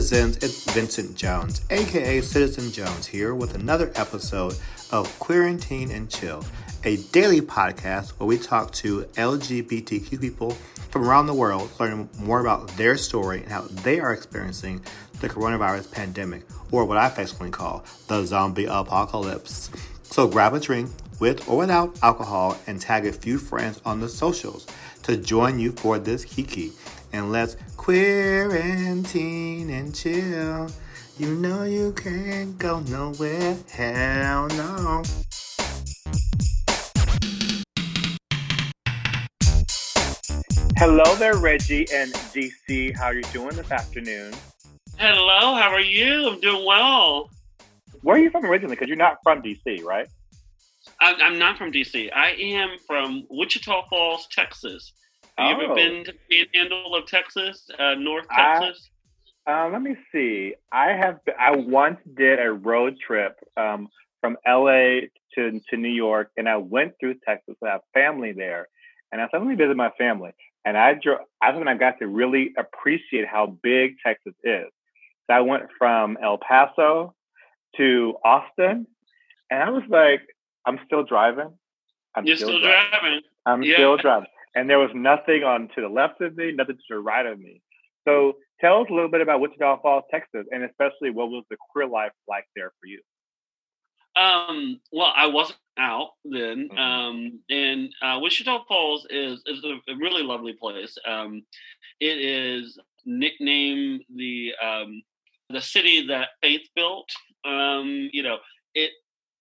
Citizens? It's Vincent Jones, aka Citizen Jones, here with another episode of Quarantine and Chill, a daily podcast where we talk to LGBTQ people from around the world, learning more about their story and how they are experiencing the coronavirus pandemic, or what I affectionately call the zombie apocalypse. So grab a drink with or without alcohol and tag a few friends on the socials to join you for this kiki. And let's quarantine and chill. You know you can't go nowhere. Hell no. Hello there, Reggie and DC. How are you doing this afternoon? Hello, how are you? I'm doing well. Where are you from originally? Because you're not from DC, right? I'm, I'm not from DC. I am from Wichita Falls, Texas. Have you ever Oh. been to the Panhandle of Texas, uh, North Texas? Uh, let me see. I have. I once did a road trip um, from LA to to New York, and I went through Texas. I have family there, and I suddenly visit my family, and I drove. That's when I got to really appreciate how big Texas is. So I went from El Paso to Austin, and I was like, I'm still driving. I'm You're still driving. I'm Yeah. still driving. And there was nothing on to the left of me, nothing to the right of me. So tell us a little bit about Wichita Falls, Texas, and especially what was the queer life like there for you? Um, well, I wasn't out then. Mhm. Um, and uh, Wichita Falls is, is a, really lovely place. Um, it is nicknamed the um, the city that Faith built. Um, you know, it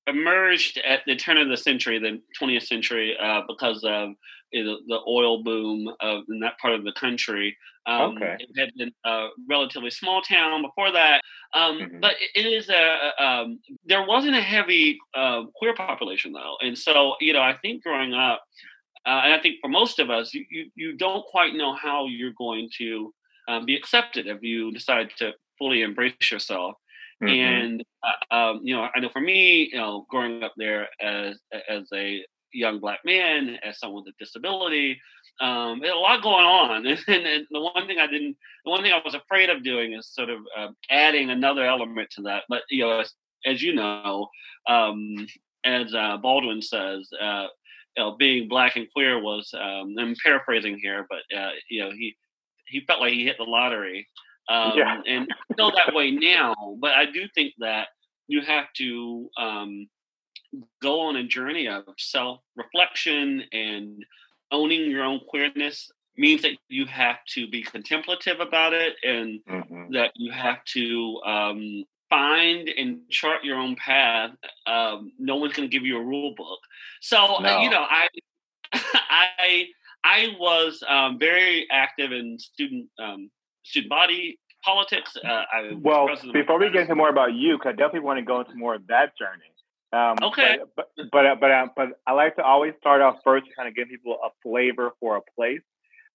emerged at the turn of the century, the 20th century, uh, because of the oil boom of, in that part of the country. Um, Okay. It had been a relatively small town before that, um, Mhm. but it, is a, a- um, there wasn't a heavy uh, queer population though, and so you know I think growing up, uh, and I think for most of us, you, you you don't quite know how you're going to um, be accepted if you decide to fully embrace yourself. Mhm. And uh, um, you know, I know for me, you know, growing up there as as a young black man, as someone with a disability, um, a lot going on. And, and the one thing I didn't, the one thing I was afraid of doing is sort of uh, adding another element to that. But you know, as, as you know, um, as uh, Baldwin says, uh, you know, being black and queer was. Um, I'm paraphrasing here, but uh, you know, he he felt like he hit the lottery. Um, Yeah. and I feel that way now, but I do think that you have to um, go on a journey of self reflection and owning your own queerness means that you have to be contemplative about it and Mhm. that you have to um, find and chart your own path. Um, no one's going to give you a rule book. So uh, No. you know, I I I was um, very active in student um, student body politics. Uh, I Well, before we get into more about you, because I definitely want to go into more of that journey. Um, Okay. But but but, uh, but, uh, but I like to always start off first, kind of give people a flavor for a place.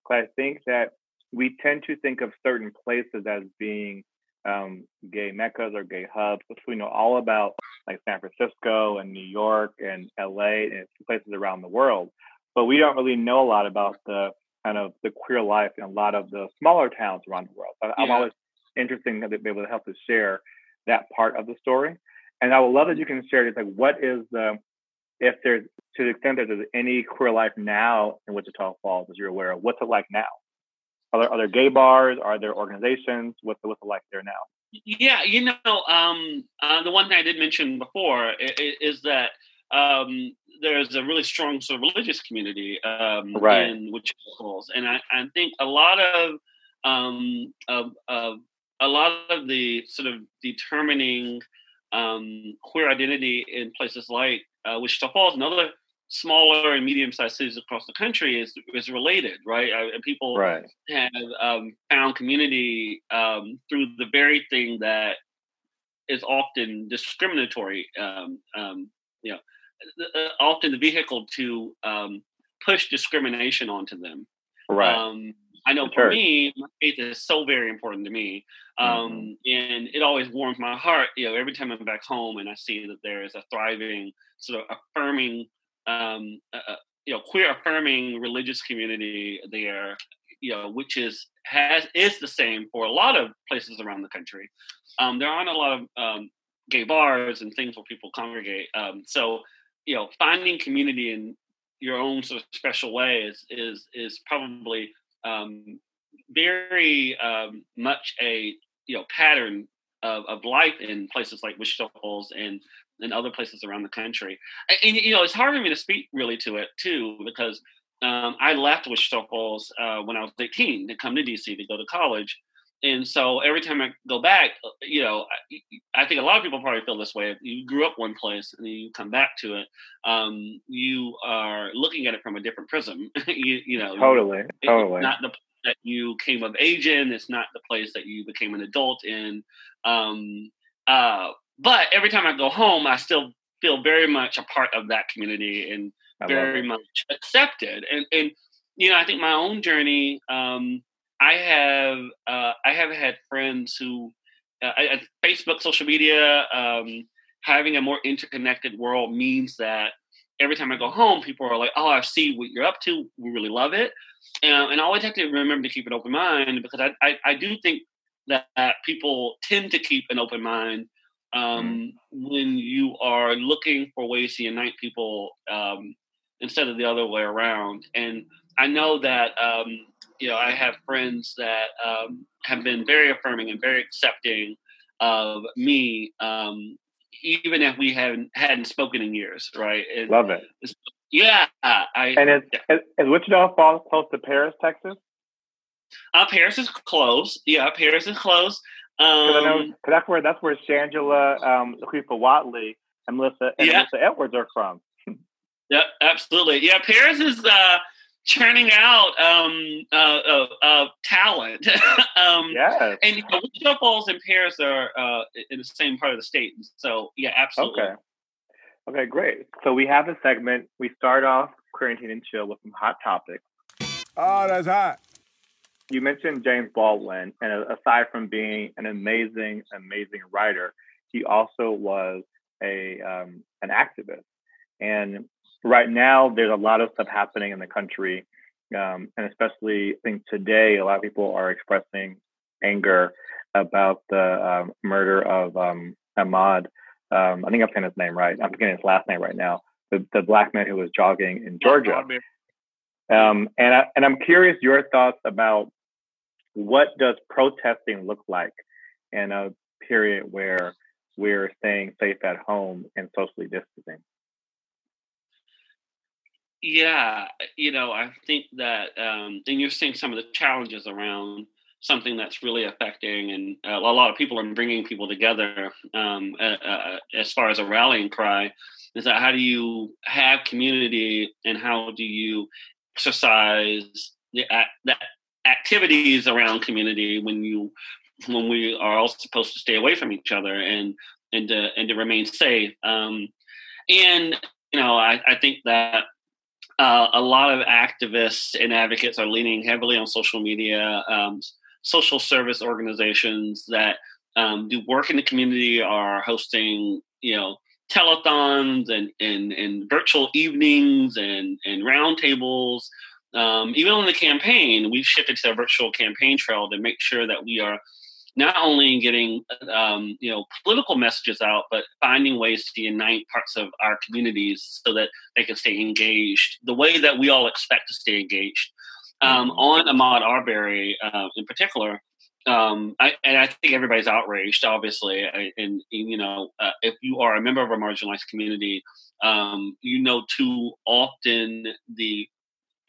Because I think that we tend to think of certain places as being um, gay meccas or gay hubs, which we know all about, like San Francisco and New York and LA and places around the world. But we don't really know a lot about the kind of the queer life in a lot of the smaller towns around the world. So I'm always interested to be able to help to share that part of the story. And I would love that you can share just like what is the if there's to the extent that there's any queer life now in Wichita Falls, as you're aware of, what's it like now? Are there, are there gay bars? Are there organizations? What's it, what's it like there now? Yeah, you know, um, uh, the one thing I did mention before is, is that um, there's a really strong sort of religious community um, Right. in Wichita Falls, and I, I think a lot of, um, of, of a lot of the sort of determining um, queer identity in places like uh, Wichita Falls and other smaller and medium-sized cities across the country is is related, right? Uh, and people Right. have um, found community um, through the very thing that is often discriminatory. Um, um, you know, uh, often the vehicle to um, push discrimination onto them. Right. I know for me, my faith is so very important to me, um, and it always warms my heart. You know, every time I'm back home and I see that there is a thriving, sort of affirming, um, uh, uh, you know, queer affirming religious community there. you know, which is has is the same for a lot of places around the country. Um, there aren't a lot of um, gay bars and things where people congregate. Um, so, you know, finding community in your own sort of special way is is is probably um, very um, much a you know pattern of, of life in places like Wichita Falls and and other places around the country. And, and, you know, it's hard for me to speak really to it too because um, I left Wichita Falls uh, when I was 18 to come to DC to go to college. And so every time I go back, uh, you know, I, I think a lot of people probably feel this way. If you grew up one place and then you come back to it, um, you are looking at it from a different prism. you, you know, totally, totally. Not the that you came of age in. It's not the place that you became an adult in. Um, uh, but every time I go home, I still feel very much a part of that community and very much accepted. And and you know, I think my own journey. Um, I have uh, I have had friends who uh, I, Facebook, social media, um, having a more interconnected world means that every time I go home, people are like, "Oh, I see what you're up to. We really love it," and, and I always have to remember to keep an open mind because I I, I do think that, that, people tend to keep an open mind um, mm-hmm. when you are looking for ways to unite people um, instead of the other way around. And I know that um, you know I have friends that um, have been very affirming and very accepting of me, um, even if we haven't hadn't spoken in years, right? And Love it. Yeah, I and it's yeah. is Wichita Falls close to Paris, Texas? Uh, Paris is close. Yeah, Paris is close. Um, I know, cause that's where that's where Shangela, um, Wadley, and Alyssa and yeah. Alyssa Edwards are from. Yeah, absolutely. Yeah, Paris is uh, churning out um, uh, uh, uh talent. um, yeah, and you know, Wichita Falls and Paris are uh, in the same part of the state. So yeah, absolutely. Okay. Okay, great. So we have a segment. We start off quarantine and chill with some hot topics. Oh, that's hot. You mentioned James Baldwin, and aside from being an amazing, amazing writer, he also was a um, an activist. And right now there's a lot of stuff happening in the country, um, and especially I think today a lot of people are expressing anger about the um, murder of um, Ahmaud. Um, I think I'm saying his name right. I'm forgetting his last name right now. The, the black man who was jogging in Georgia. Um, and I, and I'm curious your thoughts about what does protesting look like in a period where we're staying safe at home and socially distancing. Yeah, you know, I think that, um, and you're seeing some of the challenges around something that's really affecting, and a lot of people are bringing people together um, uh, uh, as far as a rallying cry. Is that how do you have community, and how do you exercise the, the activities around community when you when we are all supposed to stay away from each other and and to, and to remain safe. Um, and you know, I, I think that uh, a lot of activists and advocates are leaning heavily on social media. Um, social service organizations that um, do work in the community are hosting, you know, telethons and, and, and virtual evenings and, and roundtables. Um, even on the campaign, we've shifted to a virtual campaign trail to make sure that we are not only in getting um, you know political messages out, but finding ways to unite parts of our communities so that they can stay engaged the way that we all expect to stay engaged. Um, mm-hmm. on Ahmaud Arbery uh, in particular, um, I, and I think everybody's outraged, obviously. I, and, you know, uh, if you are a member of a marginalized community, um, you know too often the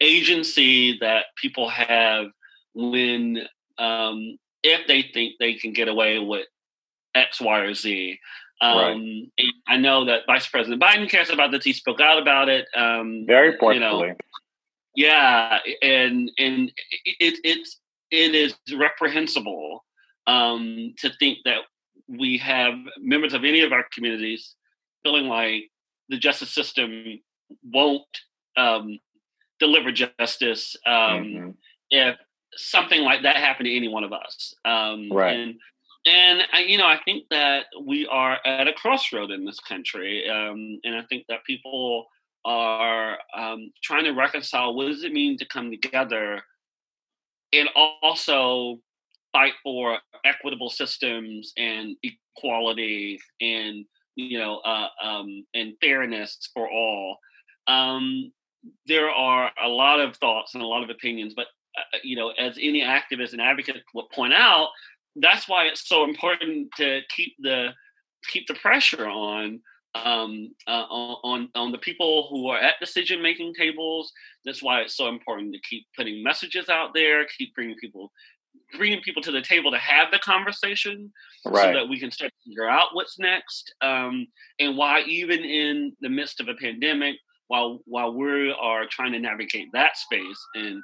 agency that people have when um, if they think they can get away with X, Y, or Z. Um, right. I know that Vice President Biden cares about this. He spoke out about it. Um, Very forcefully. You know, yeah, and and it, it's it is reprehensible um, to think that we have members of any of our communities feeling like the justice system won't um, deliver justice um, mm-hmm. if something like that happened to any one of us. Um, right. And, and I, you know, I think that we are at a crossroad in this country, um, and I think that people are um, trying to reconcile what does it mean to come together and also fight for equitable systems and equality and you know uh, um, and fairness for all. Um, there are a lot of thoughts and a lot of opinions, but you know, as any activist and advocate will point out, that's why it's so important to keep the keep the pressure on um, uh, on on the people who are at decision making tables. That's why it's so important to keep putting messages out there, keep bringing people bringing people to the table to have the conversation right. so that we can start to figure out what's next um, and why even in the midst of a pandemic while while we are trying to navigate that space and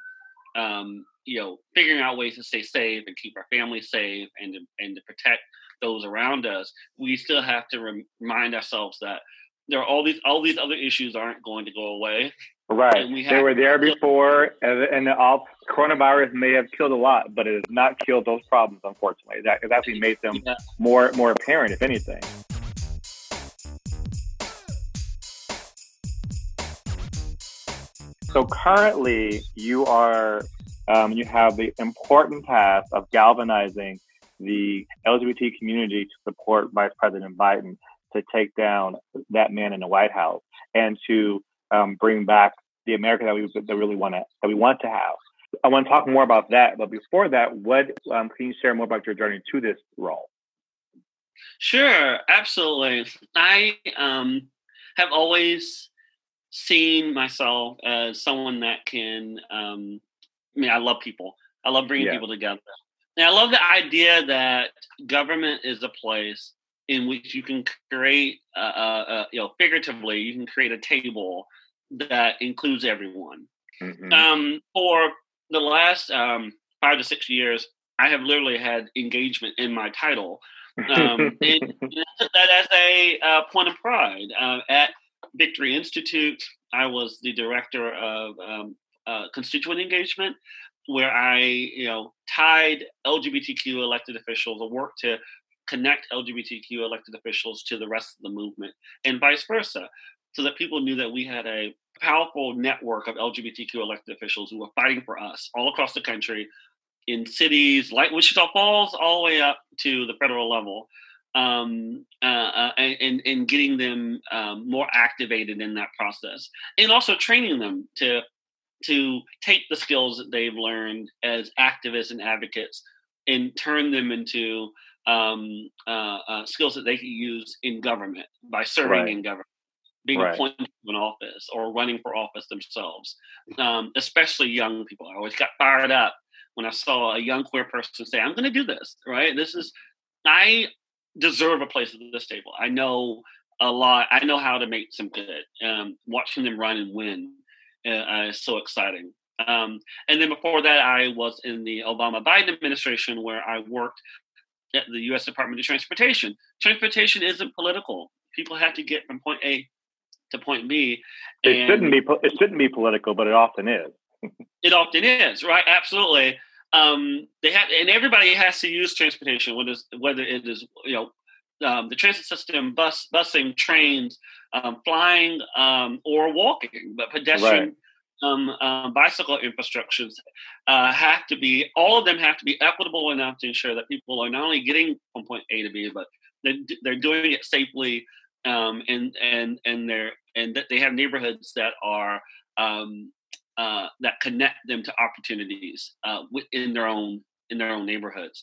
um, you know figuring out ways to stay safe and keep our families safe and to, and to protect those around us we still have to remind ourselves that there are all these all these other issues aren't going to go away. Right. We they were there before and, and all, coronavirus may have killed a lot but it has not killed those problems unfortunately. That has actually made them yeah. more more apparent if anything So currently, you are um, you have the important task of galvanizing the LGBT community to support Vice President Biden to take down that man in the White House and to um, bring back the America that we that really want to that we want to have. I want to talk more about that, but before that, what um, can you share more about your journey to this role? Sure, absolutely. I um, have always seen myself as someone that can. Um, I mean, I love people. I love bringing yeah. people together. And I love the idea that government is a place in which you can create, uh, uh, you know, figuratively, you can create a table that includes everyone. Mm-hmm. Um, for the last um, five to six years, I have literally had engagement in my title. Um, and, that as a uh, point of pride. Uh, at Victory Institute. I was the director of um, uh, constituent engagement, where I, you know, tied LGBTQ elected officials or worked to connect LGBTQ elected officials to the rest of the movement, and vice versa, so that people knew that we had a powerful network of LGBTQ elected officials who were fighting for us all across the country in cities like Wichita Falls, all the way up to the federal level um, uh, uh, and, and getting them um, more activated in that process, and also training them to to take the skills that they've learned as activists and advocates and turn them into um, uh, uh, skills that they can use in government by serving right. in government, being right. appointed to an office or running for office themselves. Um, especially young people, I always got fired up when I saw a young queer person say, "I'm going to do this." Right? This is I deserve a place at this table. I know a lot. I know how to make some good. Um, watching them run and win uh, is so exciting. Um, and then before that, I was in the Obama Biden administration where I worked at the U.S. Department of Transportation. Transportation isn't political. People have to get from point A to point B. It shouldn't be. It shouldn't be political, but it often is. it often is, right? Absolutely um, they have, and everybody has to use transportation, whether it's, whether it is you know um, the transit system, bus, busing, trains, um, flying, um, or walking, but pedestrian. Right. Um, um, bicycle infrastructures uh, have to be all of them have to be equitable enough to ensure that people are not only getting from point A to B, but they're, they're doing it safely, and and and they're and that they have neighborhoods that are um, uh, that connect them to opportunities uh, in their own in their own neighborhoods.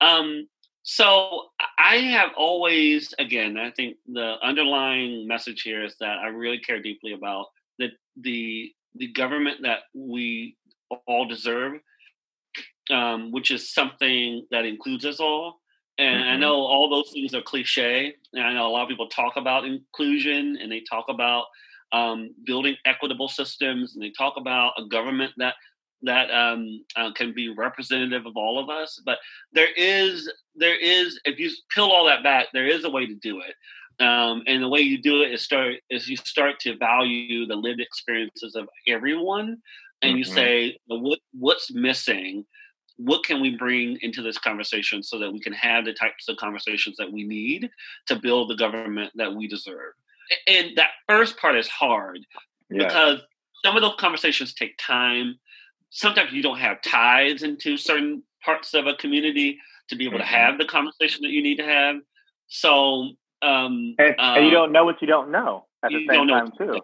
Um, so I have always, again, I think the underlying message here is that I really care deeply about the the the government that we all deserve, um, which is something that includes us all. And mm-hmm. I know all those things are cliche. And I know a lot of people talk about inclusion and they talk about um, building equitable systems, and they talk about a government that that um, uh, can be representative of all of us. But there is there is if you peel all that back, there is a way to do it. Um, and the way you do it is start is you start to value the lived experiences of everyone, and mm-hmm. you say what what's missing what can we bring into this conversation so that we can have the types of conversations that we need to build the government that we deserve and that first part is hard yeah. because some of those conversations take time. sometimes you don't have ties into certain parts of a community to be able mm-hmm. to have the conversation that you need to have. So, um, and, uh, and you don't know what you don't know at the same time too.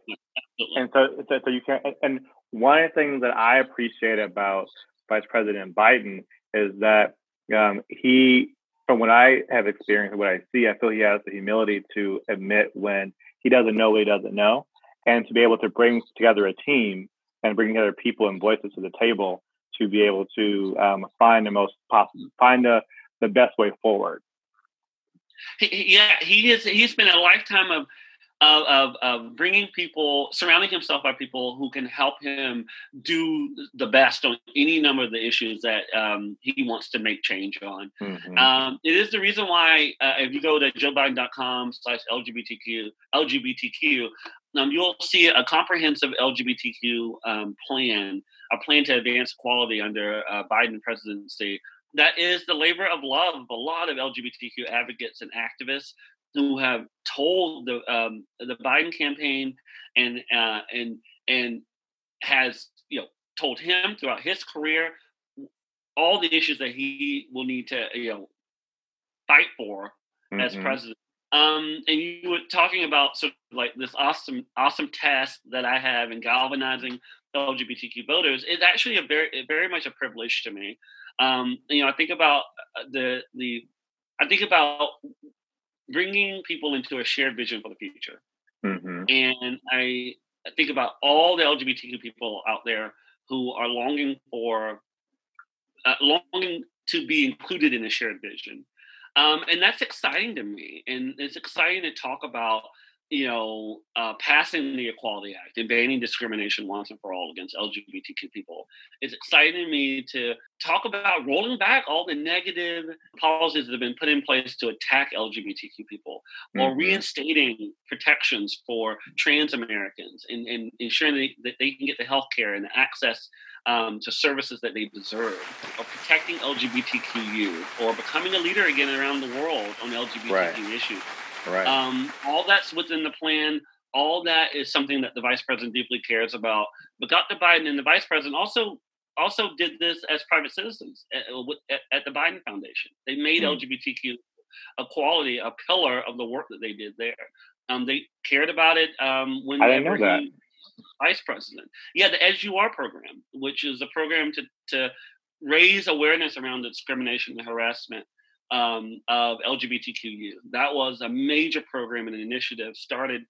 And so, so, so you can't. And one of the things that I appreciate about Vice President Biden is that um, he, from what I have experienced, and what I see, I feel he has the humility to admit when he doesn't know what he doesn't know, and to be able to bring together a team and bring together people and voices to the table to be able to um, find the most possible, find the, the best way forward. Yeah, he is. He's been a lifetime of of, of, of, bringing people, surrounding himself by people who can help him do the best on any number of the issues that um, he wants to make change on. Mm-hmm. Um, it is the reason why, uh, if you go to joebiden.com slash LGBTQ, LGBTQ, um, you'll see a comprehensive LGBTQ um, plan, a plan to advance equality under uh, Biden presidency that is the labor of love of a lot of LGBTQ advocates and activists who have told the um, the Biden campaign and uh, and and has you know told him throughout his career all the issues that he will need to you know fight for mm-hmm. as president. Um, and you were talking about sort of like this awesome awesome task that I have in galvanizing LGBTQ voters. It's actually a very very much a privilege to me. Um, you know, I think about uh, the the I think about bringing people into a shared vision for the future. Mm-hmm. And I think about all the LGBTQ people out there who are longing for, uh, longing to be included in a shared vision. Um, and that's exciting to me. And it's exciting to talk about you know, uh, passing the Equality Act and banning discrimination once and for all against LGBTQ people. It's exciting to me to talk about rolling back all the negative policies that have been put in place to attack LGBTQ people, mm-hmm. or reinstating protections for trans Americans and, and ensuring that they, that they, can get the health care and the access um, to services that they deserve, or protecting LGBTQ youth, or becoming a leader again around the world on LGBTQ right. issues. Right. Um, all that's within the plan. All that is something that the vice president deeply cares about. But Dr. Biden and the vice president also also did this as private citizens at, at, at the Biden Foundation. They made mm. LGBTQ equality a pillar of the work that they did there. Um, they cared about it um, when I didn't know that. vice president. Yeah, the As You Are program, which is a program to to raise awareness around discrimination and harassment um, of LGBTQ youth. That was a major program and an initiative started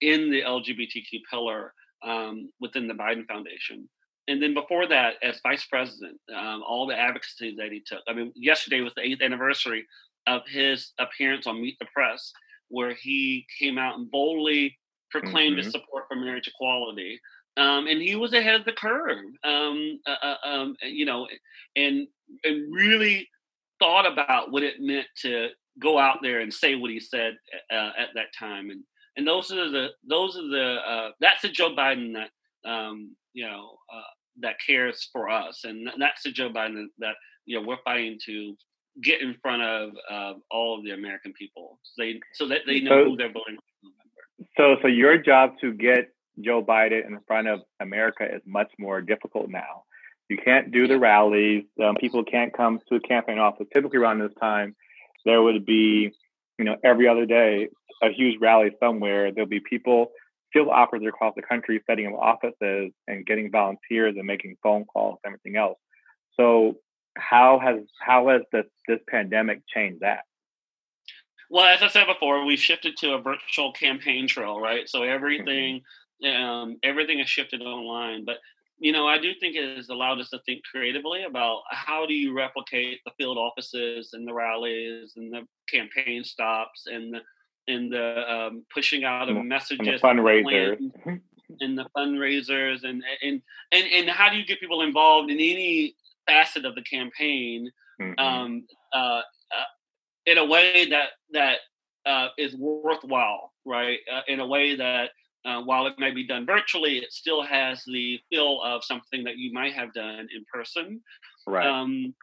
in the LGBTQ pillar um, within the Biden Foundation. And then before that, as vice president, um, all the advocacy that he took. I mean, yesterday was the eighth anniversary of his appearance on Meet the Press, where he came out and boldly proclaimed mm-hmm. his support for marriage equality. Um, and he was ahead of the curve, um, uh, uh, um, you know, and and really thought about what it meant to go out there and say what he said uh, at that time, and and those are the those are the uh, that's the Joe Biden that um, you know uh, that cares for us, and that's the Joe Biden that you know we're fighting to get in front of all of the American people, so they so that they know so, who they're voting for. So, so your job to get Joe Biden in front of America is much more difficult now you can't do the rallies. Um, people can't come to a campaign office. Typically around this time, there would be, you know, every other day a huge rally somewhere. There'll be people, field operatives across the country setting up offices and getting volunteers and making phone calls, and everything else. So how has how has this this pandemic changed that? Well, as I said before, we've shifted to a virtual campaign trail, right? So everything mm-hmm. um, everything is shifted online. But you know, I do think it has allowed us to think creatively about how do you replicate the field offices and the rallies and the campaign stops and the and the um, pushing out of messages, and the fundraisers, and the fundraisers, and and and and how do you get people involved in any facet of the campaign mm-hmm. um, uh, uh, in a way that that uh, is worthwhile, right? Uh, in a way that uh, while it may be done virtually, it still has the feel of something that you might have done in person. Right. Um,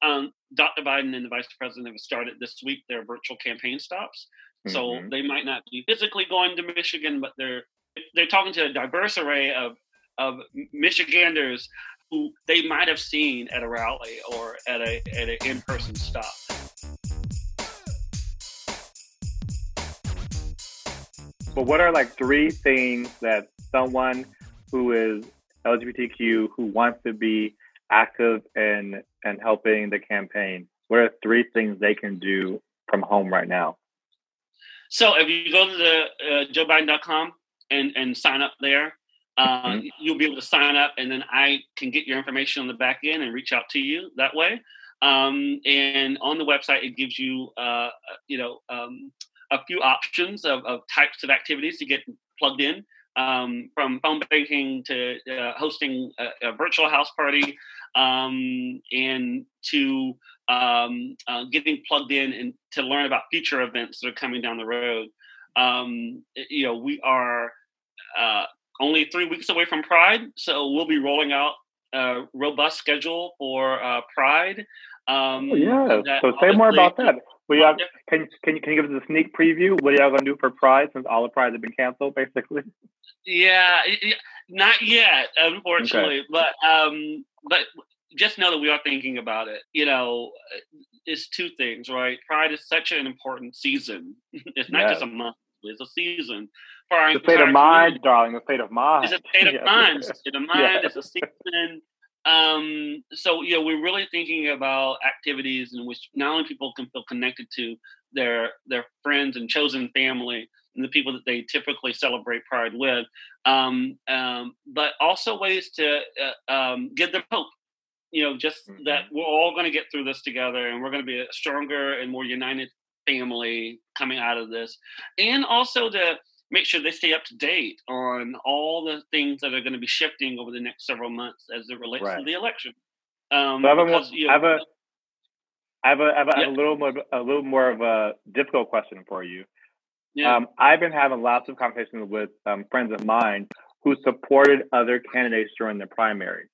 um, Dr. Biden and the vice president have started this week their virtual campaign stops. Mm-hmm. So they might not be physically going to Michigan, but they're they're talking to a diverse array of of Michiganders who they might have seen at a rally or at a at an in-person stop. But what are like three things that someone who is LGBTQ who wants to be active and and helping the campaign, what are three things they can do from home right now? So if you go to the uh, joebiden.com and and sign up there, uh, mm-hmm. you'll be able to sign up, and then I can get your information on the back end and reach out to you that way. Um, and on the website, it gives you, uh, you know, um, a few options of, of, types of activities to get plugged in, um, from phone banking to uh, hosting a, a, virtual house party, um, and to um, uh, getting plugged in and to learn about future events that are coming down the road. Um, you know, we are uh, only three weeks away from Pride, so we'll be rolling out a robust schedule for uh, Pride. Um, oh, yeah. So say more about that. Y'all, can, can, you, can you give us a sneak preview? What are y'all going to do for Pride since all the Prides have been canceled, basically? Yeah, not yet, unfortunately. Okay. But um, but just know that we are thinking about it. You know, it's two things, right? Pride is such an important season. It's not just a month; it's a season for our the state of mind, darling. The state of mind. It's a state of mind. It's a state of mind. It's a season. Um, so you know, we're really thinking about activities in which not only people can feel connected to their their friends and chosen family and the people that they typically celebrate Pride with, um, um, but also ways to uh, um, give them hope. You know, just mm-hmm. that we're all going to get through this together, and we're going to be a stronger and more united family coming out of this, and also to make sure they stay up to date on all the things that are going to be shifting over the next several months as it relates right. to the election. Um, so I, have because, a, you know, I have a, I have a, I have a, yeah. a, little more, a little more of a difficult question for you. Yeah. Um, I've been having lots of conversations with um, friends of mine who supported other candidates during the primary,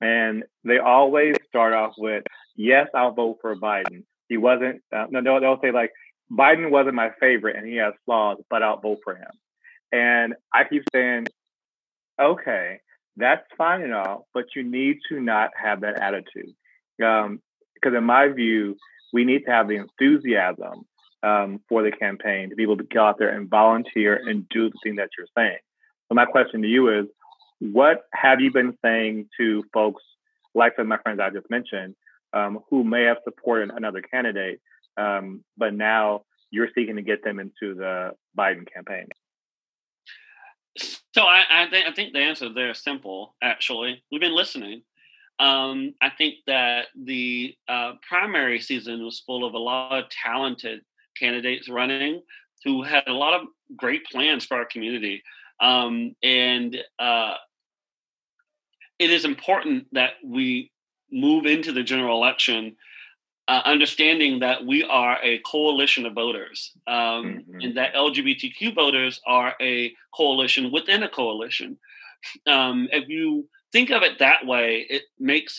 and they always start off with, "Yes, I'll vote for Biden." He wasn't. Uh, no, they'll, they'll say like, "Biden wasn't my favorite, and he has flaws, but I'll vote for him." And I keep saying, okay, that's fine and all, but you need to not have that attitude. Um, because in my view, we need to have the enthusiasm um, for the campaign to be able to go out there and volunteer and do the thing that you're saying. So my question to you is, what have you been saying to folks like some of my friends I just mentioned, um, who may have supported another candidate, um, but now you're seeking to get them into the Biden campaign? So I, I, th- I think the answer there is simple. Actually, we've been listening. Um, I think that the uh, primary season was full of a lot of talented candidates running who had a lot of great plans for our community. Um, and uh, it is important that we move into the general election uh, understanding that we are a coalition of voters um, mm-hmm. and that LGBTQ voters are a coalition within a coalition. Um, if you think of it that way, it makes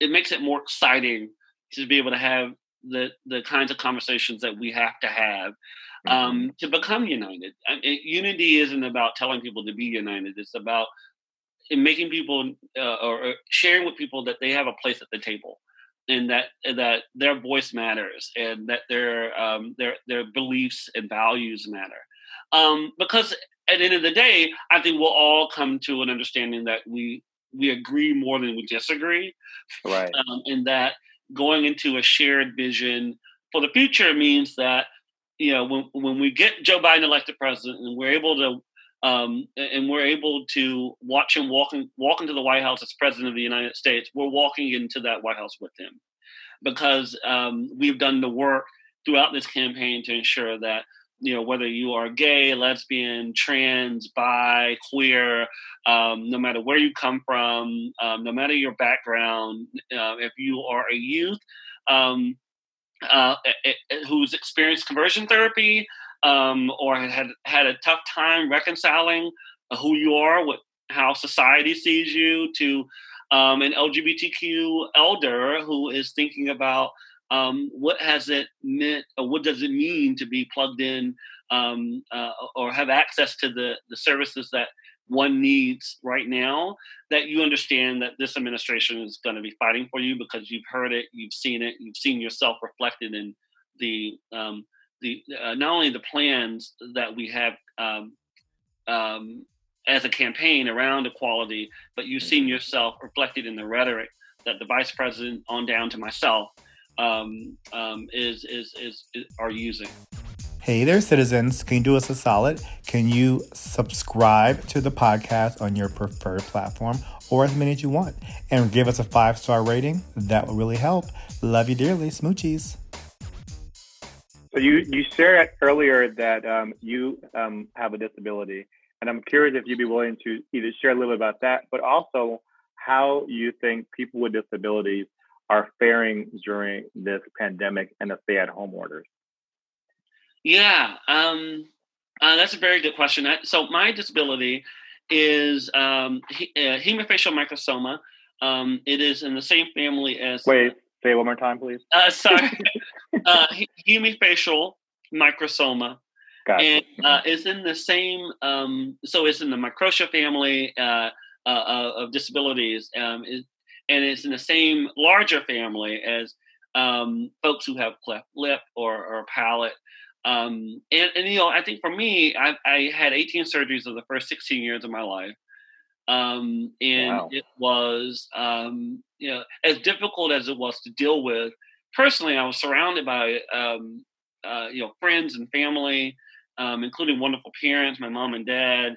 it makes it more exciting to be able to have the the kinds of conversations that we have to have um, mm-hmm. to become united. I mean, unity isn't about telling people to be united; it's about making people uh, or sharing with people that they have a place at the table and that that their voice matters and that their um, their their beliefs and values matter. Um, because at the end of the day, I think we'll all come to an understanding that we we agree more than we disagree, right? Um, and that going into a shared vision for the future means that you know when when we get Joe Biden elected president and we're able to um, and we're able to watch him walking walk into the White House as president of the United States. We're walking into that White House with him because um, we've done the work throughout this campaign to ensure that you know whether you are gay, lesbian, trans, bi, queer, um, no matter where you come from, um, no matter your background, uh, if you are a youth. Um, uh, who's experienced conversion therapy, um, or had had a tough time reconciling who you are with how society sees you to um, an LGBTQ elder who is thinking about um, what has it meant or what does it mean to be plugged in um, uh, or have access to the, the services that one needs right now, that you understand that this administration is going to be fighting for you because you've heard it, you've seen it, you've seen yourself reflected in the um, the uh, not only the plans that we have um, um, as a campaign around equality, but you've seen yourself reflected in the rhetoric that the vice president on down to myself um, um, is, is, is, is are using. Hey there, citizens. Can you do us a solid? Can you subscribe to the podcast on your preferred platform or as many as you want and give us a five star rating? That will really help. Love you dearly. Smoochies. So you, you shared earlier that um, you um, have a disability. And I'm curious if you'd be willing to either share a little bit about that, but also how you think people with disabilities are faring during this pandemic and the stay at home orders. Yeah, um, uh, that's a very good question. So my disability is um, he, uh, hemifacial microsomia. Um, it is in the same family as. Wait, say it one more time, please. Uh, sorry, uh, hemifacial microsomia. Gotcha. And uh, it's in the same. Um, so it's in the microtia family uh, uh, uh, of disabilities, um, it, and it's in the same larger family as um, folks who have cleft lip or, or palate. Um, and, and, you know, I think for me, I, I, had 18 surgeries of the first 16 years of my life. Um, and wow. it was, um, you know, as difficult as it was to deal with. Personally, I was surrounded by, um, uh, you know, friends and family, um, including wonderful parents, my mom and dad.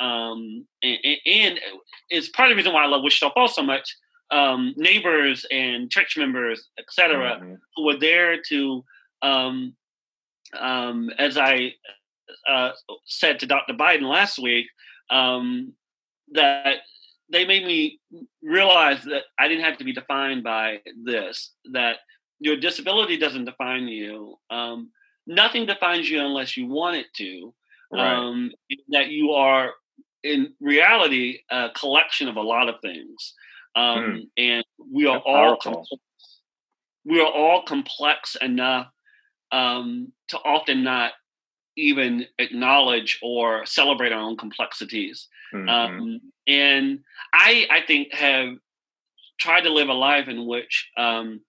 Um, and, and, it's part of the reason why I love Wichita Falls so much. neighbors and church members, etc., mm-hmm. who were there to um, um, as I uh, said to Dr. Biden last week, um, that they made me realize that I didn't have to be defined by this, that your disability doesn't define you. Um, nothing defines you unless you want it to. Right. Um, that you are, in reality, a collection of a lot of things. Um, mm. And we are That's all complex, we are all complex enough um, to often not even acknowledge or celebrate our own complexities. Mm-hmm. Um, and I, I think, have tried to live a life in which um,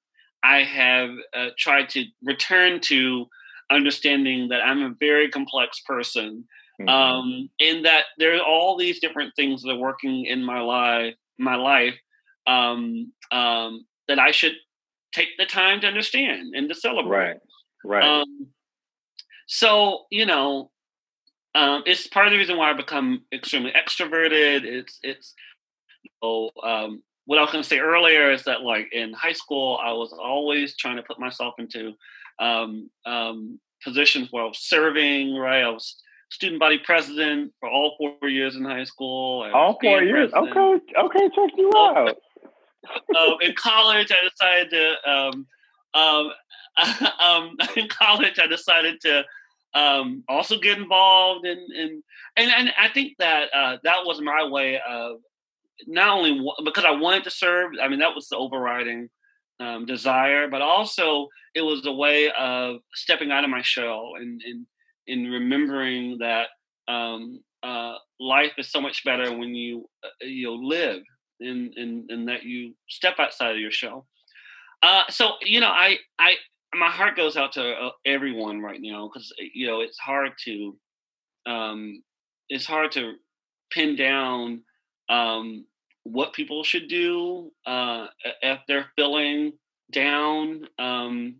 I have uh, tried to return to understanding that I'm a very complex person, mm-hmm. um, and that there are all these different things that are working in my life, my life, um, um, that I should take the time to understand and to celebrate. Right. Right. Um, so you know, um, it's part of the reason why I become extremely extroverted. It's it's know, um, what I was going to say earlier is that like in high school, I was always trying to put myself into um, um, positions where I was serving. Right, I was student body president for all four years in high school. All four years. President. Okay, okay, check you out. Uh, in college, I decided to um, um, um, in college, I decided to um, also get involved in, in and, and I think that uh, that was my way of not only because I wanted to serve. I mean, that was the overriding um, desire, but also it was a way of stepping out of my shell and and, and remembering that um, uh, life is so much better when you uh, you live and, and and that you step outside of your shell. Uh, so you know, I I my heart goes out to uh, everyone right now because uh, you know it's hard to um, it's hard to pin down um, what people should do uh, if they're feeling down. Um,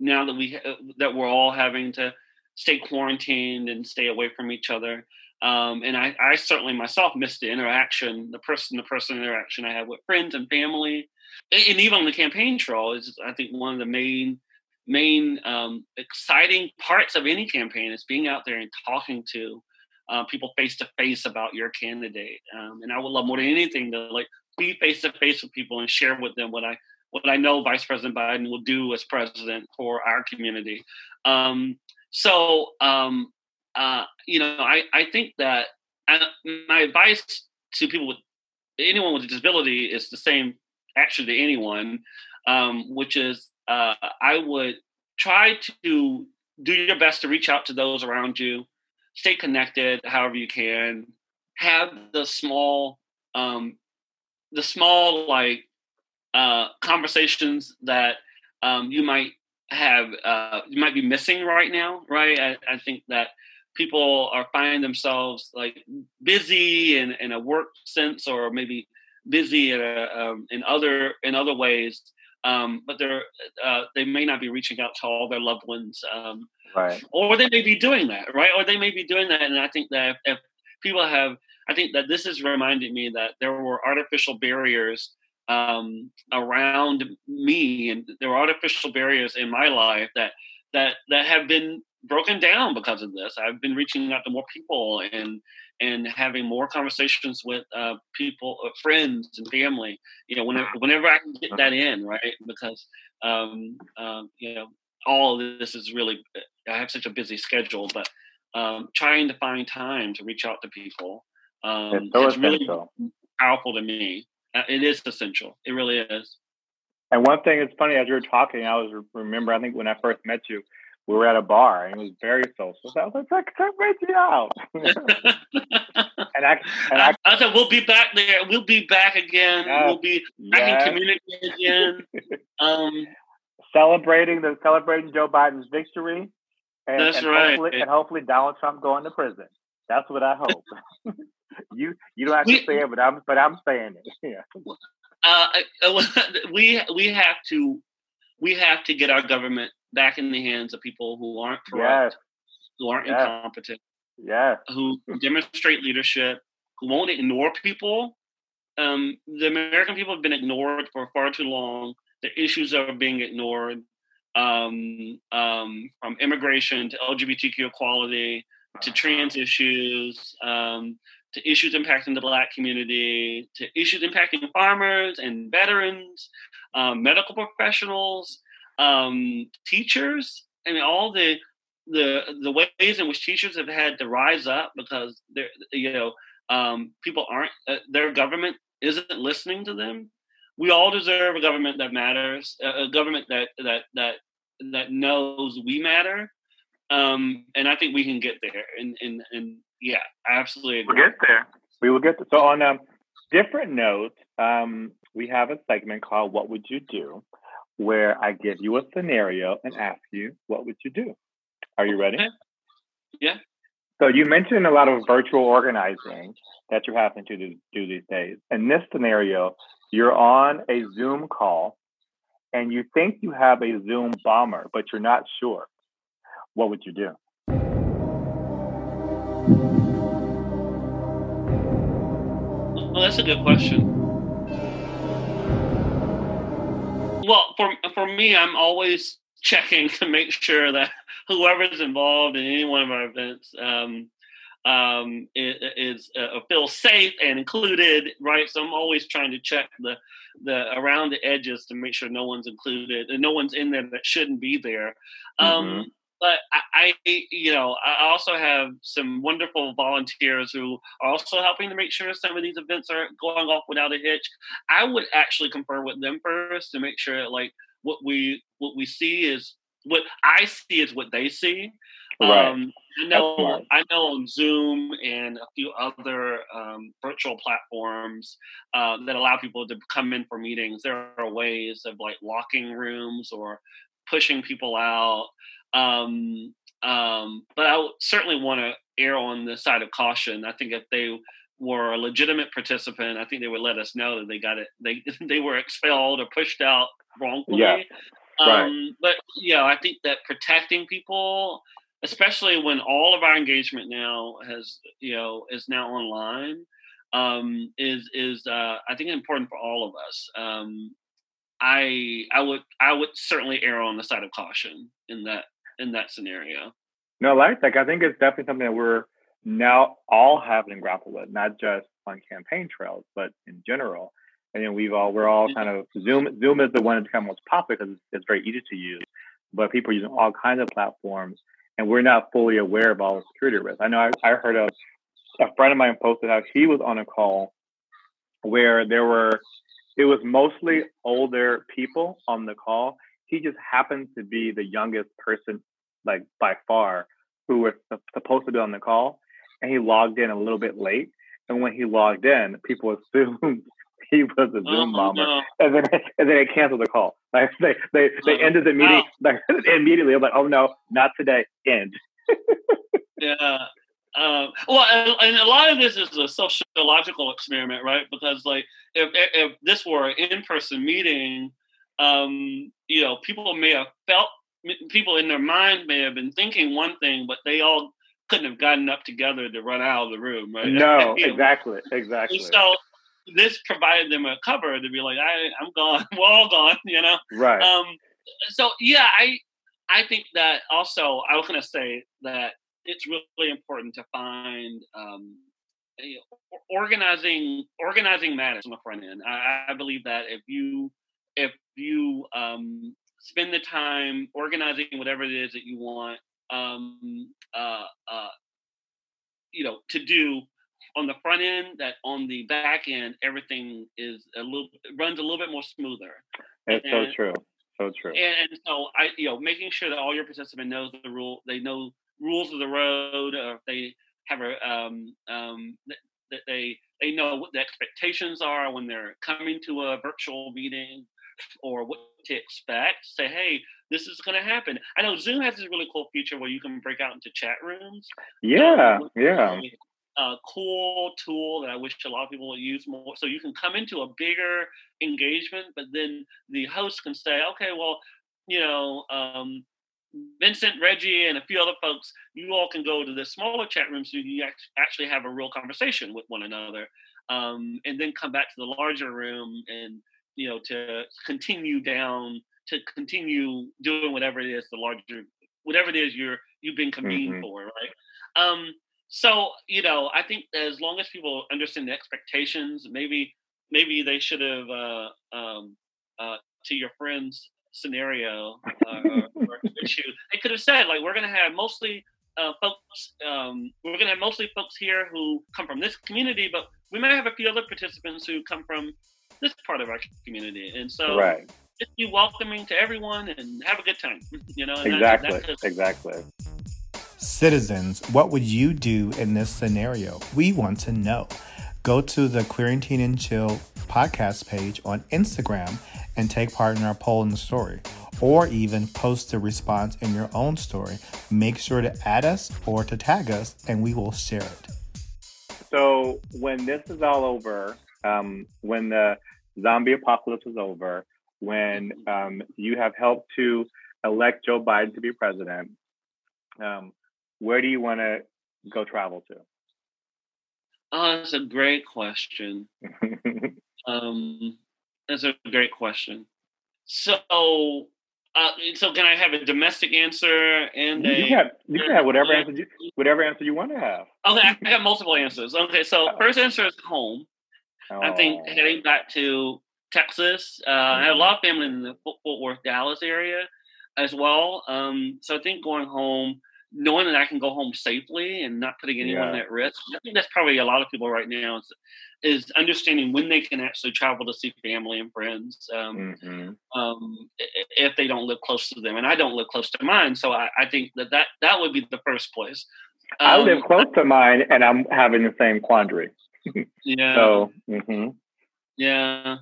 now that we uh, that we're all having to stay quarantined and stay away from each other. Um, and I, I certainly myself missed the interaction, the person to person interaction I had with friends and family and even on the campaign trail is I think one of the main main um, exciting parts of any campaign is being out there and talking to uh, people face to face about your candidate. Um, and I would love more than anything to like be face to face with people and share with them what I what I know Vice President Biden will do as president for our community. Um, so um, uh, you know, I I think that I, uh, my advice to people with anyone with a disability is the same actually to anyone, um, which is uh, I would try to do your best to reach out to those around you, stay connected however you can, have the small, um, the small like uh, conversations that um, you might have uh, you might be missing right now, right? I, I think that people are finding themselves like busy in, in a work sense or maybe busy in, a, um, in other in other ways um, but they're uh, they may not be reaching out to all their loved ones um, right or they may be doing that right or they may be doing that and i think that if, people have i think that this has reminded me that there were artificial barriers um, around me and there were artificial barriers in my life that that that have been broken down because of this. I've been reaching out to more people and and having more conversations with uh, people, uh, friends, and family. You know, whenever whenever I can get that in, right? Because um, um, you know, all of this is really. I have such a busy schedule, but um, trying to find time to reach out to people um, so is really powerful to me. Uh, it is essential. It really is. And one thing, it's funny as you were talking, I was remember. I think when I first met you, we were at a bar and it was very social. So I was like, check Reggie out. and I, and I, I, said, we'll be back there. We'll be back again. Yes, we'll be back yes. in community again. um, celebrating the celebrating Joe Biden's victory. And, that's and right. Hopefully, and hopefully Donald Trump going to prison. That's what I hope. you you don't have we, to say it, but I'm but I'm saying it. Yeah. Uh, we we have to we have to get our government back in the hands of people who aren't corrupt, yes. who aren't yes. incompetent, yeah, who demonstrate leadership, who won't ignore people. Um, the American people have been ignored for far too long. The issues that are being ignored, um, um, from immigration to LGBTQ equality to trans issues, um, to issues impacting the Black community, to issues impacting farmers and veterans, um, medical professionals, um, teachers. I mean, all the the the ways in which teachers have had to rise up because they're you know um, people aren't uh, their government isn't listening to them. We all deserve a government that matters, a government that that that that knows we matter, um, and I think we can get there. And and and yeah, I absolutely agree. We'll get there. We will get there. So on a different note, um, we have a segment called "What Would You Do," where I give you a scenario and ask you, what would you do? Are you ready? Yeah. So you mentioned a lot of virtual organizing that you're having to do, do these days. In this scenario, you're on a Zoom call and you think you have a Zoom bomber, but you're not sure. What would you do? Well, that's a good question. Well, for for me, I'm always checking to make sure that whoever's involved in any one of our events um, um, is, uh, feels safe and included, right? So I'm always trying to check the the around the edges to make sure no one's included and no one's in there that shouldn't be there. Um, mm-hmm. But I, I, you know, I also have some wonderful volunteers who are also helping to make sure some of these events are going off without a hitch. I would actually confer with them first to make sure, like, what we what we see is what I see is what they see. Right. Um, I know I know on Zoom and a few other um, virtual platforms uh, that allow people to come in for meetings. There are ways of like locking rooms or pushing people out. Um, um, but I certainly want to err on the side of caution. I think if they were a legitimate participant, I think they would let us know that they got it. They they were expelled or pushed out wrongfully. Yeah. Um, right. But yeah, I think that protecting people, especially when all of our engagement now has you know is now online, um, is is uh, I think important for all of us. Um, I I would I would certainly err on the side of caution in that in that scenario. No, like like I think it's definitely something that we're now all having to grapple with, not just on campaign trails, but in general. And know, we've all we're all kind of Zoom. Zoom is the one that's kind of most popular because it's, it's very easy to use, but people are using all kinds of platforms, and we're not fully aware of all the security risks. I know I, I heard of a friend of mine posted how he was on a call where there were it was mostly older people on the call. He just happened to be the youngest person, like by far, who was supposed to be on the call, and he logged in a little bit late. and when he logged in, people assumed he was a Zoom Oh, bomber, no. and then and then they canceled the call. Like they they, they Oh, ended the meeting wow. like immediately. I'm like, oh no, not today. End. Yeah. Uh, well, and, and a lot of this is a sociological experiment, right? Because like, if if this were an in-person meeting, um, you know, people may have felt people in their mind may have been thinking one thing, but they all couldn't have gotten up together to run out of the room, right? No, exactly, exactly. And so this provided them a cover to be like, I, I'm gone. We're all gone, you know. Right. Um, so yeah, I I think that also I was going to say that it's really important to find um, know, organizing organizing matters on the front end. I, I believe that if you if you um, spend the time organizing whatever it is that you want, um, uh, uh, you know, to do on the front end, that on the back end, everything is a little runs a little bit more smoother. it's so true. So true. And, and so I, you know, making sure that all your participant knows the rule, they know rules of the road, or if they have a, um, um, that, that they they know what the expectations are when they're coming to a virtual meeting, or what to expect. Say, hey, this is going to happen. I know Zoom has this really cool feature where you can break out into chat rooms. yeah, Um, yeah. A cool tool that I wish a lot of people would use more. So you can come into a bigger engagement, but then the host can say, okay, well, you know, um, Vincent, Reggie, and a few other folks, you all can go to the smaller chat room so you actually have a real conversation with one another, um, and then come back to the larger room and you know to continue down to continue doing whatever it is the larger whatever it is you're you've been convened Mhm. for, right? Um, so you know, I think as long as people understand the expectations, maybe maybe they should have uh, um, uh, to your friend's scenario uh, or, issue. They could have said like, we're going to have mostly uh, folks. Um, we're going to have mostly folks here who come from this community, but we might have a few other participants who come from this part of our community, and so right. just be welcoming to everyone and have a good time. You know, that- Exactly. just- Exactly. Citizens, what would you do in this scenario? We want to know. Go to the Quarantine and Chill podcast page on Instagram and take part in our poll in the story, or even post a response in your own story. Make sure to add us or to tag us, and we will share it. So when this is all over, um, when the zombie apocalypse is over, when um, you have helped to elect Joe Biden to be president, um, where do you want to go travel to? Oh, that's a great question. Um, that's a great question. So, uh, so can I have a domestic answer and you, a? you can have, you can have whatever answer you, whatever answer you want to have. Okay, I got multiple answers. Okay, so first answer is home. I think Oh. heading back to Texas. Uh, I have a lot of family in the Fort Fort Worth, Dallas area as well. Um, so I think going home, knowing that I can go home safely and not putting anyone Yeah. at risk. I think that's probably a lot of people right now is, is understanding when they can actually travel to see family and friends. Um, Mhm. um, i- i- if they don't live close to them, and I don't live close to mine, so I, I think that, that that would be the first place. I Um, live close to mine, and I'm having the same quandary. Yeah. So, mhm. Yeah.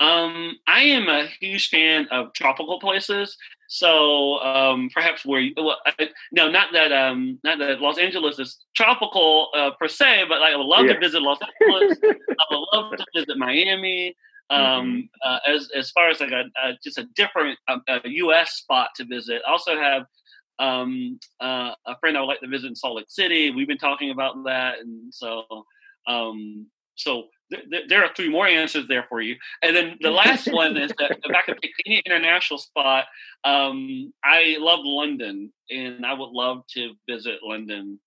Um, I am a huge fan of tropical places. So um, perhaps where you, well, I, no, not that um, not that Los Angeles is tropical uh, per se, but like, I would love Yeah. to visit Los Angeles. I would love to visit Miami. Um, uh, as as far as like a, a just a different uh, a U.S. spot to visit. I also have um, uh, a friend I would like to visit in Salt Lake City. We've been talking about that, and so um, so th- th- there are three more answers there for you. And then the last one is that if I could pick any international spot, um, I love London, and I would love to visit London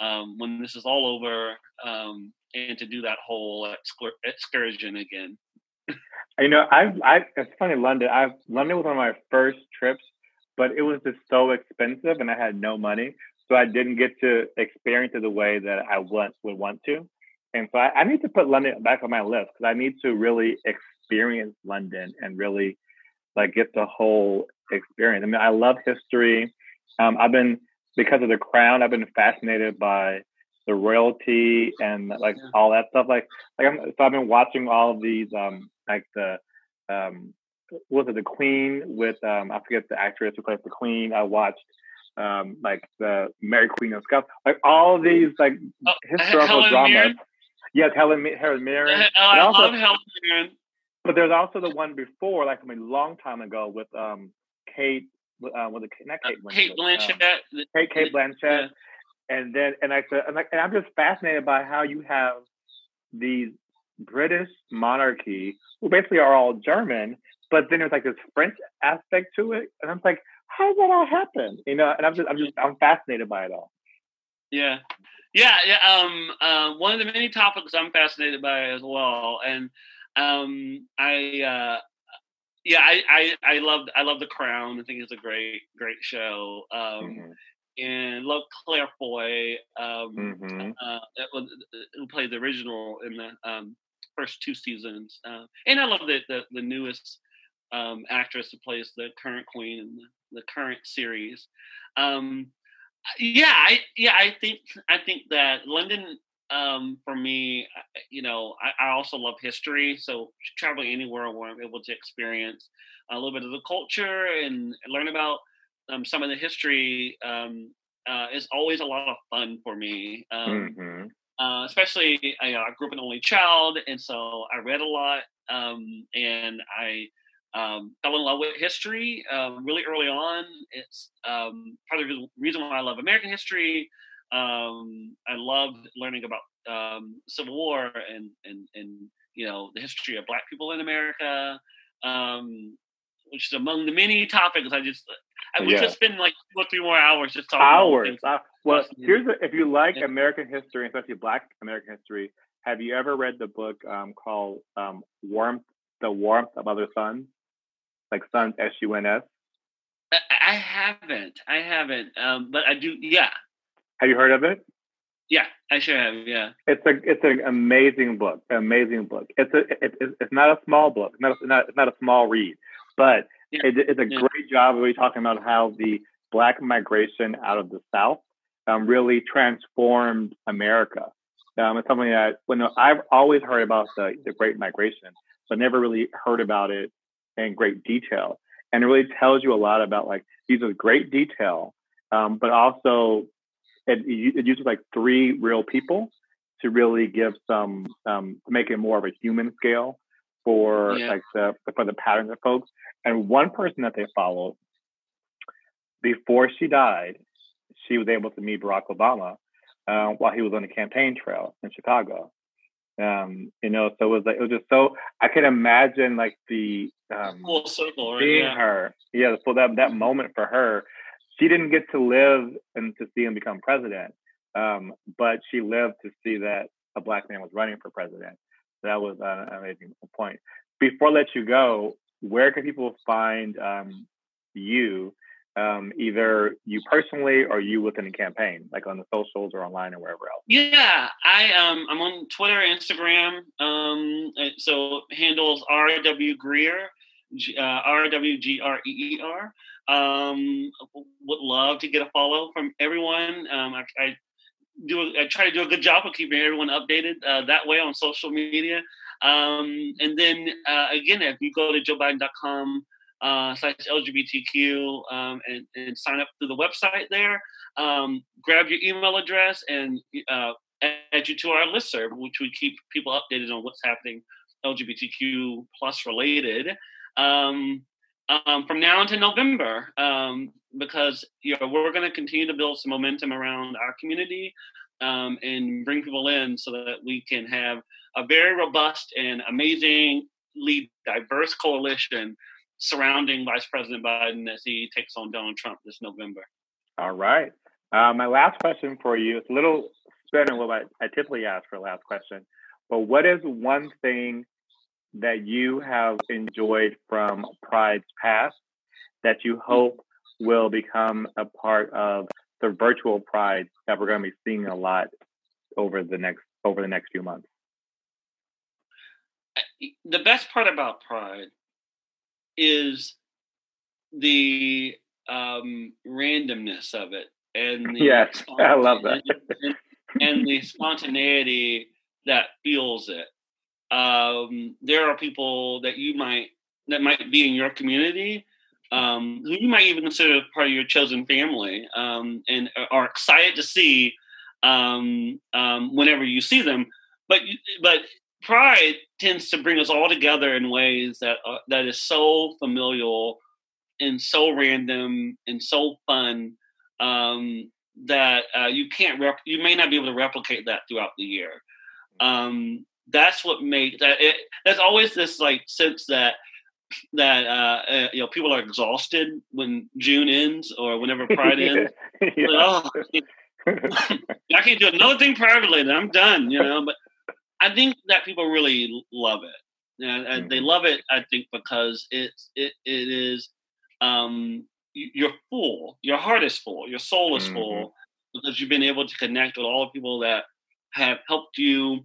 um, when this is all over, um, and to do that whole excursion again. You know, I've, I, it's funny, London, I've, London was one of my first trips, but it was just so expensive and I had no money. So I didn't get to experience it the way that I want, would want to. And so I, I need to put London back on my list because I need to really experience London and really like get the whole experience. I mean, I love history. Um, I've been, because of the crown, I've been fascinated by the royalty and like Yeah. all that stuff. Like like I'm, so I've been watching all of these um like the um was it the Queen with um I forget the actress who plays the Queen. I watched um like the Mary Queen of Scots. Like all of these like Oh, historical dramas. Mirren? Yes, Helen Helen Mirren. Oh, I also- love Helen Mirren. but there's also the one before, like from a long time ago, with um Kate, uh, with the not Uh, Kate Winslet, Cate um, Blanchett. Kate Cate Blanchett, Yeah. and then and I said, and, like, and I'm just fascinated by how you have these British monarchy who basically are all German, but then there's like this French aspect to it, and I'm like, how did that all happen? You know, and I'm just I'm just I'm fascinated by it all. Yeah, yeah, yeah. Um, uh, one of the many topics I'm fascinated by as well, and um, I, uh, yeah, I, I, I love, I love The Crown. I think it's a great, great show. Um, and love Claire Foy, um, Mm-hmm. uh, was, who played the original in the um, first two seasons, uh, and I love the the, the newest um, actress who plays the current queen in the, the current series. Um, yeah, I yeah, I think I think that London um, for me, you know, I, I also love history. So traveling anywhere where I'm able to experience a little bit of the culture and learn about um, some of the history um, uh, is always a lot of fun for me. Um, Mm-hmm. uh, especially I, I grew up an only child, and so I read a lot, um, and I um, fell in love with history um, really early on. It's um, part of the reason why I love American history. Um, I loved learning about um, Civil War and and and you know the history of Black people in America, um, which is among the many topics I just I would Yeah. just spend like two or three more hours just talking Hours. Uh, well, here's the, if you like Yeah. American history, especially Black American history. Have you ever read the book um, called um, "Warmth"? The warmth of other suns, like suns, S U N S. I, haven't. I haven't. Um, but I do. Yeah, Have you heard of it? yeah. I sure have. Yeah. It's a it's an amazing book. Amazing book. It's a it, it's it's not a small book. It's not a, not it's not a small read, but Yeah. it, it's a Yeah. great job of really talking about how the black migration out of the South um, really transformed America. Um, it's something that when I've always heard about the, the Great Migration, but never really heard about it in great detail. And it really tells you a lot about like these are great detail, um, but also it, it uses like three real people to really give some um, to make it more of a human scale for Yeah. like the for the patterns of folks. And one person that they followed before she died, she was able to meet Barack Obama uh, while he was on the campaign trail in Chicago. Um, you know, so it was like it was just so I can imagine like the um, Full circle. Right? seeing Yeah. her. Yeah, so that that moment for her, she didn't get to live and to see him become president, um, but she lived to see that a black man was running for president. That was an amazing point. Before I let you go, where can people find um, you? Um, either you personally or you within the campaign, like on the socials or online or wherever else. Yeah, I um I'm on Twitter, Instagram. Um, so handles RW Greer, uh, R W G R E E R. Um, would love to get a follow from everyone. Um, I, I do a, I try to do a good job of keeping everyone updated uh, that way on social media. Um, and then uh, again, if you go to joebiden.com uh, slash LGBTQ um, and, and sign up through the website there, um, grab your email address and uh, add you to our listserv, which we keep people updated on what's happening LGBTQ plus related. Um, um, from now until November, um, because you know we're going to continue to build some momentum around our community um, and bring people in so that we can have a very robust and amazingly diverse coalition surrounding Vice President Biden as he takes on Donald Trump this November. All right. Uh, my last question for you, it's a little better than what I, I typically ask for a last question, but what is one thing that you have enjoyed from Pride's past that you hope will become a part of the virtual Pride that we're going to be seeing a lot over the next over the next few months? The best part about Pride is the um, randomness of it, and the Yes, I love that. and, the spontaneity that fuels it. Um, there are people that you might that might be in your community um, who you might even consider part of your chosen family um, and are excited to see um, um, whenever you see them. But but pride tends to bring us all together in ways that uh, that is so familial and so random and so fun um, that uh, you can't rep- you may not be able to replicate that throughout the year. Um, that's what makes that. It, there's always this like sense that that uh, uh, you know people are exhausted when June ends or whenever Pride ends. yeah. oh, I can't do another thing privately. I'm done. You know, but I think that people really love it, and, and mm-hmm. they love it. I think because it's it it is um, you're full. Your heart is full. Your soul is mm-hmm. full because you've been able to connect with all the people that have helped you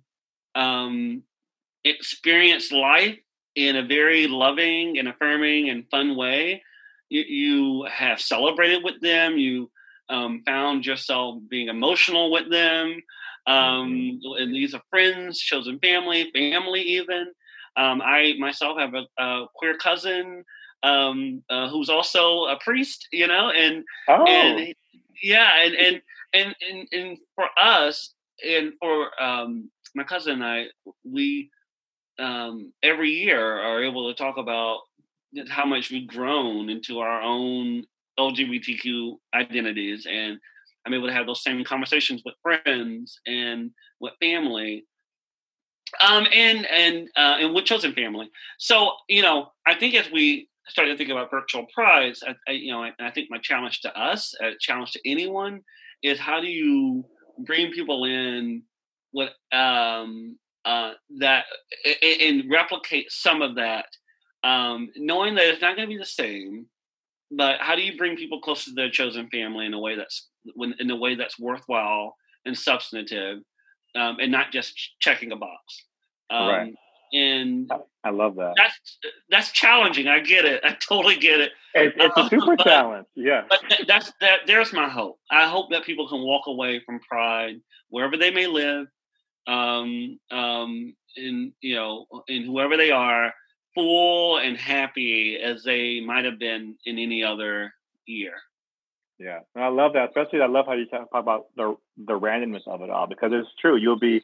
um, experience life in a very loving and affirming and fun way. You, you have celebrated with them. You um, found yourself being emotional with them. Um, and these are friends, chosen family, family even. Um, I myself have a, a queer cousin um, uh, who's also a priest, you know, and oh. and yeah, and and and and, and for us and for um, my cousin and I, we um, every year are able to talk about how much we've grown into our own LGBTQ identities, and I'm able to have those same conversations with friends and with family, um, and and uh, and with chosen family. So you know, I think as we start to think about virtual prides, I, I, you know, I, I think my challenge to us, a challenge to anyone, is how do you bring people in with um, uh, that and replicate some of that, um, knowing that it's not going to be the same. But how do you bring people closer to their chosen family in a way that's in a way that's worthwhile and substantive, um, and not just checking a box? Um, right. And I love that. That's that's challenging. I get it. I totally get it. It's, it's a super but, challenge. Yeah. But that's that. There's my hope. I hope that people can walk away from Pride wherever they may live, um, um, in you know, in whoever they are, full and happy as they might have been in any other year. Yeah, and I love that. Especially, I love how you talk about the the randomness of it all because it's true. You'll be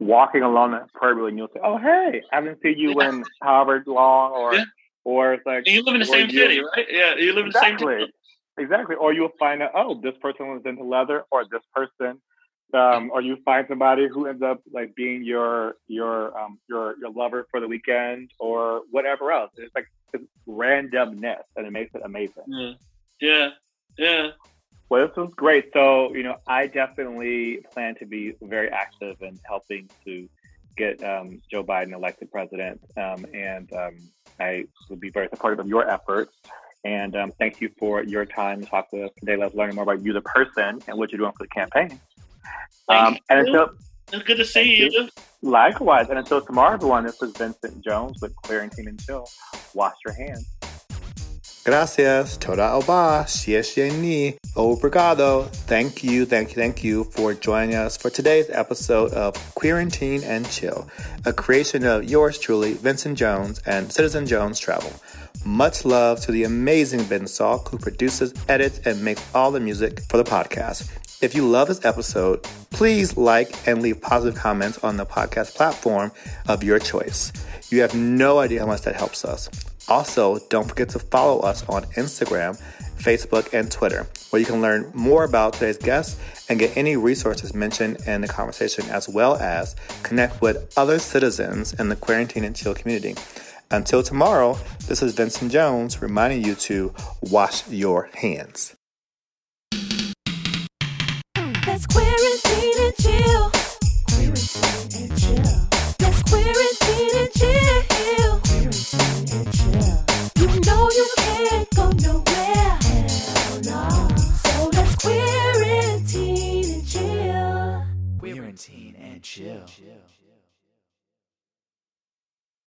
walking along that prayer and you'll say, "Oh, hey, I haven't seen you yeah. in however long," or yeah. or it's like and you live in the same city, right? Yeah, you live exactly. in the same city. Exactly. Or you'll find out, oh, this person was into leather, or this person um, or you find somebody who ends up like being your your um, your your lover for the weekend or whatever else. It's like it's randomness, and it makes it amazing. Yeah, yeah, yeah. Well, this was great. So you know, I definitely plan to be very active in helping to get um, Joe Biden elected president, um, and um, I will be very supportive of your efforts. And um, thank you for your time to talk with us today. Let's learn more about you, the person, and what you're doing for the campaign. Um, and until it's good to see you. you. Likewise, and until tomorrow, everyone. This was Vincent Jones with Quarantine and Chill. Wash your hands. Gracias, toda oba, xie ni, obrigado. Thank you, thank you, thank you for joining us for today's episode of Quarantine and Chill, a creation of yours truly, Vincent Jones and Citizen Jones Travel. Much love to the amazing Ben Salk, who produces, edits, and makes all the music for the podcast. If you love this episode, please like and leave positive comments on the podcast platform of your choice. You have no idea how much that helps us. Also, don't forget to follow us on Instagram, Facebook, and Twitter, where you can learn more about today's guest and get any resources mentioned in the conversation, as well as connect with other citizens in the quarantine and chill community. Until tomorrow, this is Vincent Jones reminding you to wash your hands. Quarantine and chill. chill. chill.